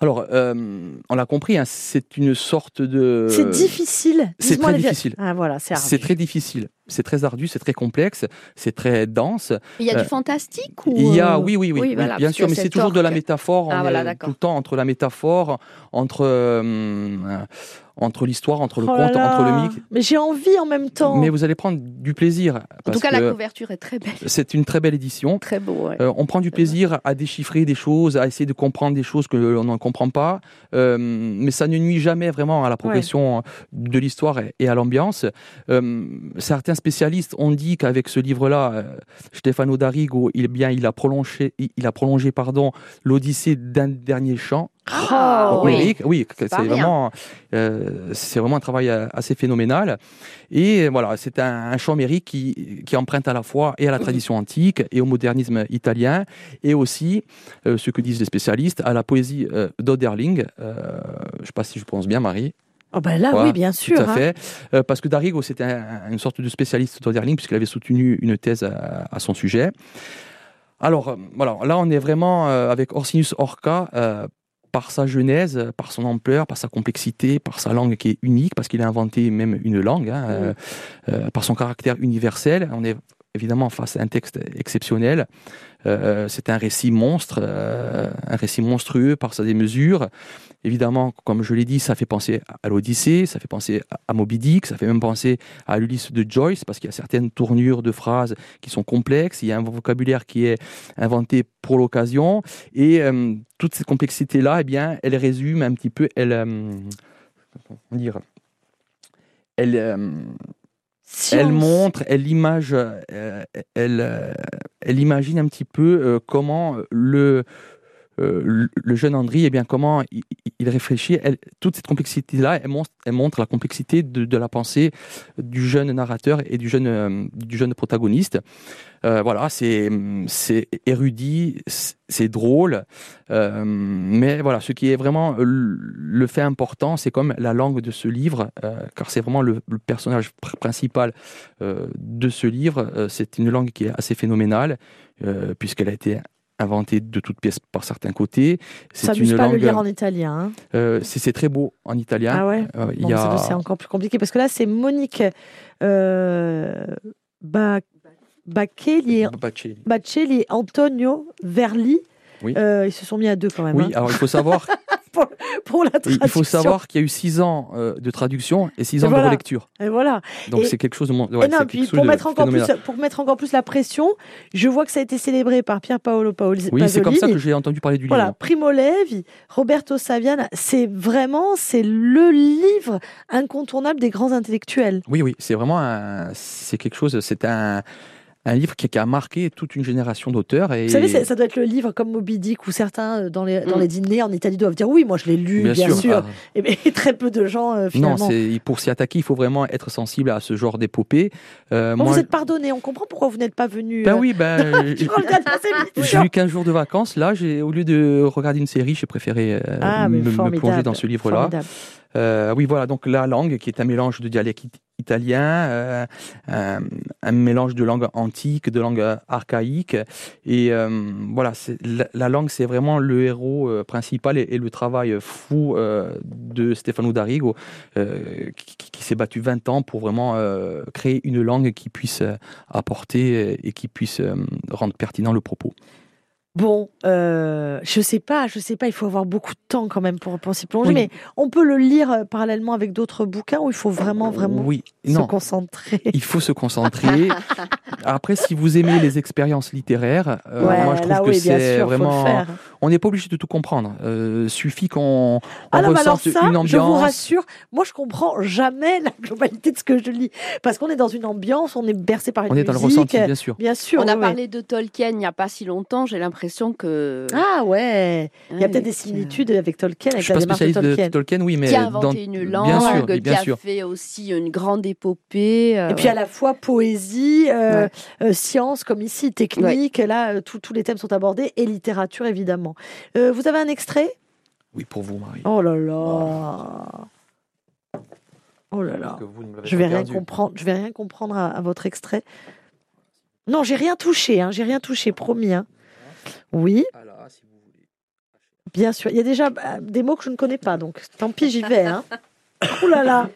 Alors, euh, on l'a compris, hein, c'est une sorte de... C'est difficile. c'est très difficile. Ah voilà, c'est ardu. C'est très difficile, c'est très ardu, c'est très complexe, c'est très dense. Il y a Euh, du fantastique ou Il y a, euh, oui, oui, oui, oui, voilà, bien sûr, mais c'est toujours de la métaphore. Ah, on voilà, est d'accord. tout le temps entre la métaphore, entre, euh, entre l'histoire, entre le Oh là conte, entre le mythe. Mais j'ai envie en même temps. Mais vous allez prendre du plaisir. En tout cas, la couverture est très belle, c'est une très belle édition. très beau. ouais. Euh, on prend du plaisir à déchiffrer des choses, à essayer de comprendre des choses que l'on ne comprend pas, euh, mais ça ne nuit jamais vraiment à la progression de l'histoire et, à l'ambiance. Euh, certains spécialistes ont dit qu'avec ce livre-là, euh, Stefano D'Arrigo, il, bien, il a prolongé, il, il a prolongé pardon, l'Odyssée d'un dernier chant. Ah, oui. Oui, c'est vraiment, euh, c'est vraiment un travail assez phénoménal. Et voilà, c'est un, un chant homérique qui, qui emprunte à la fois et à la tradition antique et au modernisme italien, et aussi, euh, ce que disent les spécialistes, à la poésie euh, d'Oderling. Euh, je ne sais pas si je prononce bien, Marie. Oh, ben là, oui, bien sûr. Tout à hein. fait. Euh, parce que D'Arrigo, c'était un- une sorte de spécialiste d'Oderling, puisqu'il avait soutenu une thèse à, à son sujet. Alors, euh, voilà, là, on est vraiment euh, avec Orsinius Orca, par sa genèse, par son ampleur, par sa complexité, par sa langue qui est unique, parce qu'il a inventé même une langue, hein, euh, euh, par son caractère universel. On est évidemment face à un texte exceptionnel. Euh, c'est un récit monstre, euh, un récit monstrueux par sa démesure. Évidemment, comme je l'ai dit, ça fait penser à l'Odyssée, ça fait penser à- Moby Dick, ça fait même penser à l'Ulysse de Joyce, parce qu'il y a certaines tournures de phrases qui sont complexes, il y a un vocabulaire qui est inventé pour l'occasion, et euh, toute cette complexité-là, eh bien, elle résume un petit peu, elle, euh, comment dire, elle, elle montre, elle image, euh, elle, euh, elle imagine un petit peu euh, comment le euh, le- jeune André, eh bien, comment il, réfléchit. Elle, toute cette complexité-là, elle montre, la complexité de, la pensée du jeune narrateur et du jeune, euh, du jeune protagoniste. Euh, voilà, c'est érudit, c'est- drôle, mais voilà, ce qui est vraiment le fait important, c'est comme la langue de ce livre, car c'est vraiment le, personnage pr- principal de ce livre. C'est une langue qui est assez phénoménale, puisqu'elle a été inventée de toutes pièces par certains côtés. C'est Ça une pas de le langue, lire en italien. hein. euh, c'est très beau en italien. Ah ouais Euh, Bon, a... C'est encore plus compliqué parce que là, c'est Monique euh, Ba- Antonio Verli. Oui. Euh, ils se sont mis à deux quand même Oui, hein, alors il faut savoir, pour la il traduction. faut savoir qu'il y a eu six ans euh, de traduction et six Et ans voilà. de relecture. Et voilà. Donc c'est quelque chose de Et non, puis pour de mettre, encore plus, phénoménal. pour mettre encore plus la pression, je vois que ça a été célébré par Pier Paolo Paoli- Oui, c'est comme ça que j'ai entendu parler du Voilà, livre. Primo Levi, Roberto Saviano, c'est vraiment c'est le livre incontournable des grands intellectuels. Oui, oui, c'est vraiment un, c'est quelque chose, c'est un, un livre qui, qui a marqué toute une génération d'auteurs. Et... Vous savez, ça doit être le livre comme Moby Dick où certains euh, dans les, dans Mm. les dîners en Italie doivent dire oui, moi je l'ai lu, bien, sûr. ah, Et mais très peu de gens euh, non, finalement. c'est pour s'y attaquer, il faut vraiment être sensible à ce genre d'épopée. Euh, Bon, moi, vous êtes pardonné, on comprend pourquoi vous n'êtes pas venu. ben euh, oui, ben, J'ai eu 15 jours de vacances. Là, j'ai au lieu de regarder une série, j'ai préféré euh, Ah, me, plonger dans ce livre-là. Euh, oui, voilà. Donc la langue, qui est un mélange de dialecte it- italien, euh, un, mélange de langue antique, de langue euh, archaïque, et voilà. La, la langue, c'est vraiment le héros principal et, le travail fou de Stefano D'Arrigo, qui, qui- s'est battu 20 ans pour vraiment créer une langue qui puisse apporter et qui puisse rendre pertinent le propos. Bon, euh, je sais pas, je sais pas, il faut avoir beaucoup de temps quand même pour, pour s'y plonger, Oui. mais on peut le lire euh, parallèlement avec d'autres bouquins où il faut vraiment, vraiment Oui, se non. concentrer? Il faut se concentrer. Après, si vous aimez les expériences littéraires, euh, ouais, moi je trouve là que oui, c'est vraiment. On n'est pas obligé de tout comprendre. Euh, suffit qu'on on Ah non, mais alors ressente ça, une je vous ambiance. rassure, moi je comprends jamais la globalité de ce que je lis. Parce qu'on est dans une ambiance, on est bercé par une On est dans le musique. ressenti, bien sûr. Bien sûr. On a oui, parlé de Tolkien il n'y a pas si longtemps. J'ai l'impression que. Ah ouais, il y a peut-être des similitudes avec Tolkien, Je avec suis la pas démarche de spécialiste de Tolkien. Tolkien, oui, mais qui a dans- inventé une langue, bien sûr, qui bien a sûr. fait aussi une grande épopée. euh, Et puis à la fois poésie, euh, Ouais. euh, science comme ici, technique, là tous les thèmes sont abordés, et littérature évidemment. Euh, vous avez un extrait? Oui, pour vous, Marie. Oh là là Oh là là Je vais rien comprendre. Je vais rien comprendre à, à votre extrait. Non, j'ai rien touché. Hein, j'ai rien touché, promis. hein. Oui, Ah bien sûr. Il y a déjà bah, des mots que je ne connais pas, donc tant pis, j'y vais. Hein. Ouh là là,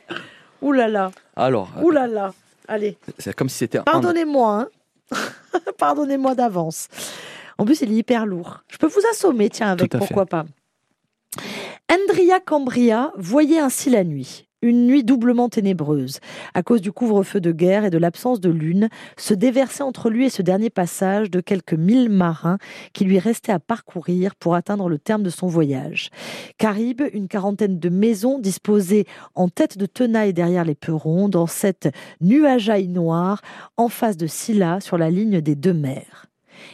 ouh là là, Alors, ouh là là. Allez, c'est comme si c'était. pardonnez-moi. hein. Pardonnez-moi d'avance. En plus, il est hyper lourd. Je peux vous assommer, tiens, avec fait. pourquoi pas. Andria Cambria voyait ainsi la nuit. Une nuit doublement ténébreuse, à cause du couvre-feu de guerre et de l'absence de lune, se déversait entre lui et ce dernier passage de quelques mille marins qui lui restaient à parcourir pour atteindre le terme de son voyage. Caribe, une quarantaine de maisons disposées en tête de tenaille derrière les perrons, dans cette nuageaille noire, en face de Silla, sur la ligne des deux mers.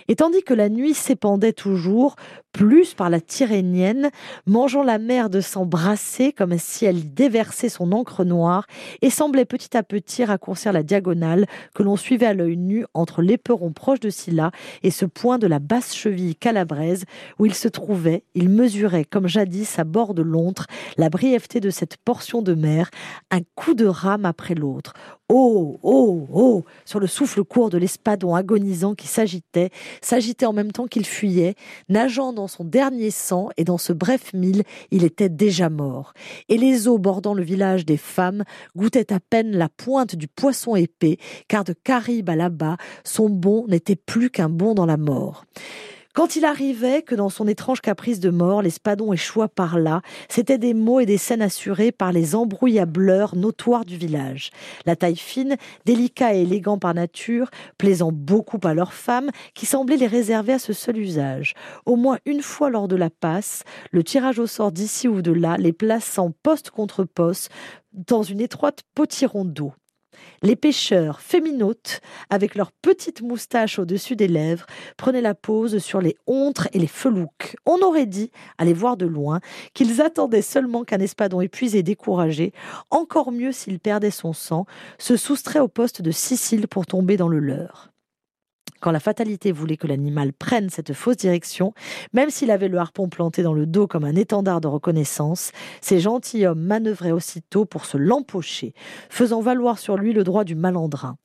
Et tandis que la nuit s'épandait toujours, plus par la Tyrrhénienne, mangeant la mer de sang brassé comme si elle déversait son encre noire, et semblait petit à petit raccourcir la diagonale que l'on suivait à l'œil nu entre l'éperon proche de Scylla et ce point de la basse cheville calabraise où il se trouvait, il mesurait comme jadis à bord de l'ontre la brièveté de cette portion de mer, un coup de rame après l'autre. Oh, oh, oh, sur le souffle court de l'espadon agonisant qui s'agitait, s'agitait en même temps qu'il fuyait, nageant dans son dernier sang et dans ce bref mille, il était déjà mort. Et les eaux bordant le village des femmes goûtaient à peine la pointe du poisson épais, car de Caribe à là-bas, son bond n'était plus qu'un bond dans la mort. Quand il arrivait que dans son étrange caprice de mort, l'espadon échoua par là, c'étaient des mots et des scènes assurées par les embrouillableurs notoires du village. La taille fine, délicat et élégant par nature, plaisant beaucoup à leurs femmes, qui semblaient les réserver à ce seul usage. Au moins une fois lors de la passe, le tirage au sort d'ici ou de là, les plaçant poste contre poste dans une étroite potiron d'eau. Les pêcheurs féminotes, avec leurs petites moustaches au-dessus des lèvres, prenaient la pose sur les hontres et les felouques. On aurait dit, à les voir de loin, qu'ils attendaient seulement qu'un espadon épuisé et découragé, encore mieux s'il perdait son sang, se soustrait au poste de Sicile pour tomber dans le leur. Quand la fatalité voulait que l'animal prenne cette fausse direction, même s'il avait le harpon planté dans le dos comme un étendard de reconnaissance, ces gentilshommes manœuvraient aussitôt pour se l'empocher, faisant valoir sur lui le droit du malandrin.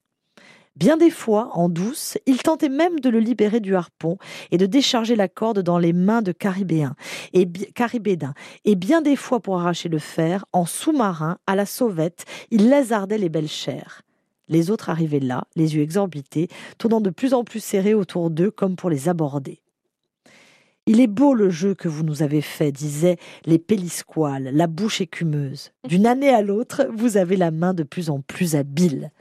Bien des fois, en douce, il tentait même de le libérer du harpon et de décharger la corde dans les mains de Caribéens et Caribédins. Et bien des fois, pour arracher le fer, en sous-marin, à la sauvette, il lézardait les belles chairs. Les autres arrivaient là, les yeux exorbités, tournant de plus en plus serrés autour d'eux comme pour les aborder. Il est beau le jeu que vous nous avez fait, disaient les pélisquales, la bouche écumeuse. D'une année à l'autre, vous avez la main de plus en plus habile.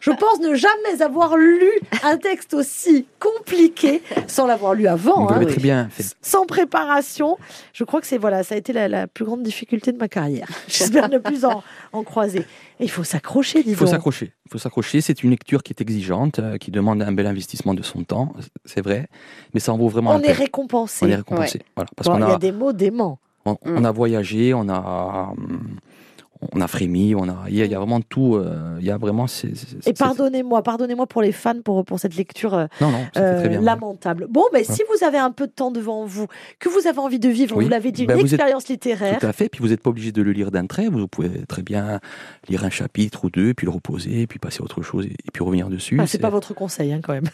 Je pense ne jamais avoir lu un texte aussi compliqué sans l'avoir lu avant. Vous hein, l'avez très bien fait. sans préparation. Je crois que c'est voilà, ça a été la, la plus grande difficulté de ma carrière. J'espère ne plus en, en croiser. Et il faut s'accrocher, dis Il faut s'accrocher. Il faut s'accrocher. C'est une lecture qui est exigeante, euh, qui demande un bel investissement de son temps, c'est vrai, mais ça en vaut vraiment On la est peine. récompensé. On est récompensé. Voilà, parce Bon, qu'on il y a des mots déments. on, on a voyagé, on a, hum, on a frémi, on a, il y a, il y a vraiment tout. euh, Il y a vraiment. c'est- Et pardonnez-moi, pardonnez-moi pour les fans pour, pour cette lecture euh, Non, non, c'était euh, bien. lamentable. Bon, ben, si vous avez un peu de temps devant vous, que vous avez envie de vivre, Oui. vous l'avez dit, une Ben, êtes- expérience littéraire, Tout à fait. Puis vous n'êtes pas obligé de le lire d'un trait. Vous pouvez très bien lire un chapitre ou deux, puis le reposer, puis passer à autre chose, et, puis revenir dessus. Ah, c'est pas votre conseil hein, quand même.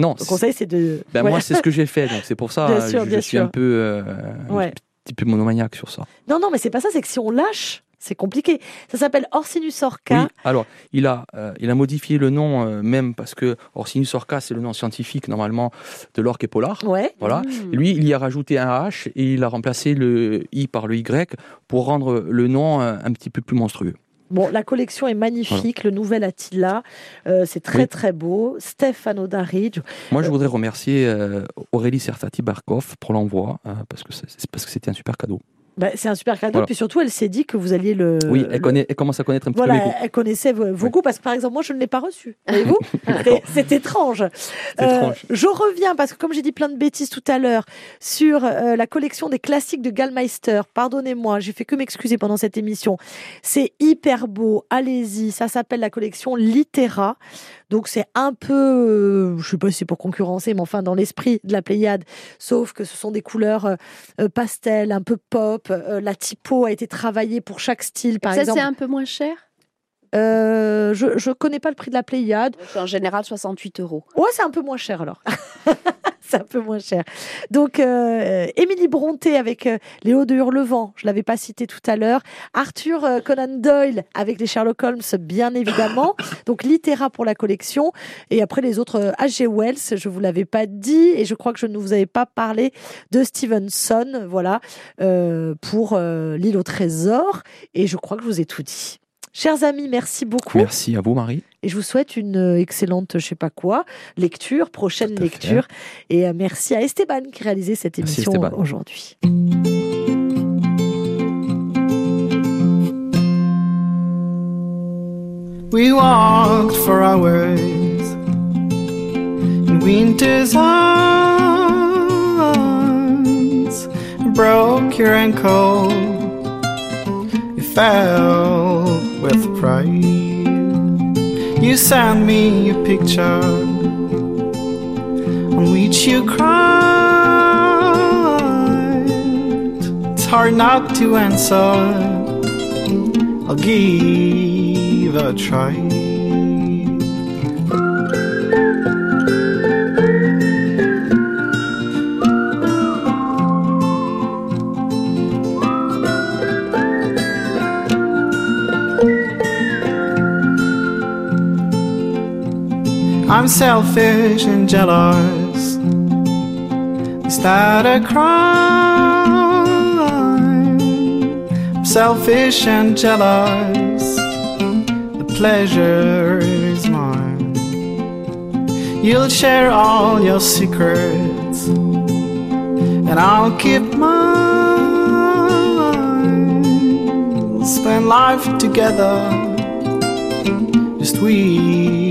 Non, Le conseil, c'est de. Ben, moi, c'est ce que j'ai fait, donc c'est pour ça Bien sûr, je, suis sûr. un peu, Ouais. un petit peu monomaniaque sur ça. Non, non, mais c'est pas ça, c'est que si on lâche, c'est compliqué. Ça s'appelle Orsinus Orca. Oui, alors il a, euh, il a modifié le nom euh, même parce que Orsinus orca, c'est le nom scientifique normalement de l'orque polar. Ouais. Voilà. Mmh. Lui, il y a rajouté un H et il a remplacé le I par le Y pour rendre le nom euh, un petit peu plus monstrueux. Bon, la collection est magnifique, le nouvel Attila, euh, c'est très Oui. très beau. Stefano Darige, Moi, je voudrais remercier euh, Aurélie Sertati Barkov pour l'envoi parce que c'est parce que c'était un super cadeau. Bah, c'est un super cadeau. Voilà. Puis surtout, elle s'est dit que vous alliez le. oui, elle, le- connaît, elle commence à connaître un petit Voilà, peu mes goûts. elle connaissait vos, goûts parce que par exemple, moi, je ne l'ai pas reçu. Voyez-vous C'est- étrange. C'est Euh, étrange. je reviens parce que comme j'ai dit plein de bêtises tout à l'heure sur euh, la collection des classiques de Gallmeister. Pardonnez-moi, j'ai fait que m'excuser pendant cette émission. C'est hyper beau. Allez-y, ça s'appelle la collection Litera. Donc c'est un peu, euh, je sais pas si c'est pour concurrencer, mais enfin dans l'esprit de la Pléiade, sauf que ce sont des couleurs euh, euh, pastel, un peu pop. Euh, la typo a été travaillée pour chaque style, par Ça, exemple. c'est un peu moins cher? Euh, je je connais pas le prix de la Pléiade. En général, 68 euros. Ouais, c'est un peu moins cher alors. c'est un peu moins cher. Donc, euh, Émilie Bronté avec euh, Léo de Hurlevent, je l'avais pas cité tout à l'heure. Arthur euh, Conan Doyle avec les Sherlock Holmes, bien évidemment. Donc, Littéra pour la collection. Et après, les autres, H.G. Wells, je vous l'avais pas dit. Et je crois que je ne vous avais pas parlé de Stevenson, voilà, pour L'île au trésor. Et je crois que je vous ai tout dit. Chers amis, merci beaucoup. Merci à vous, Marie. Et je vous souhaite une euh, excellente, je sais pas quoi, lecture, prochaine lecture. Et euh, merci à Esteban qui réalisait cette émission aujourd'hui. We walked for hours in winter's arms, broke your ankle, you fell with pride. You send me a picture on which you cried. It's hard not to answer. I'll give a try. I'm selfish and jealous. Is that a crime? I'm selfish and jealous. The pleasure is mine. You'll share all your secrets, and I'll keep mine. We'll spend life together, just we.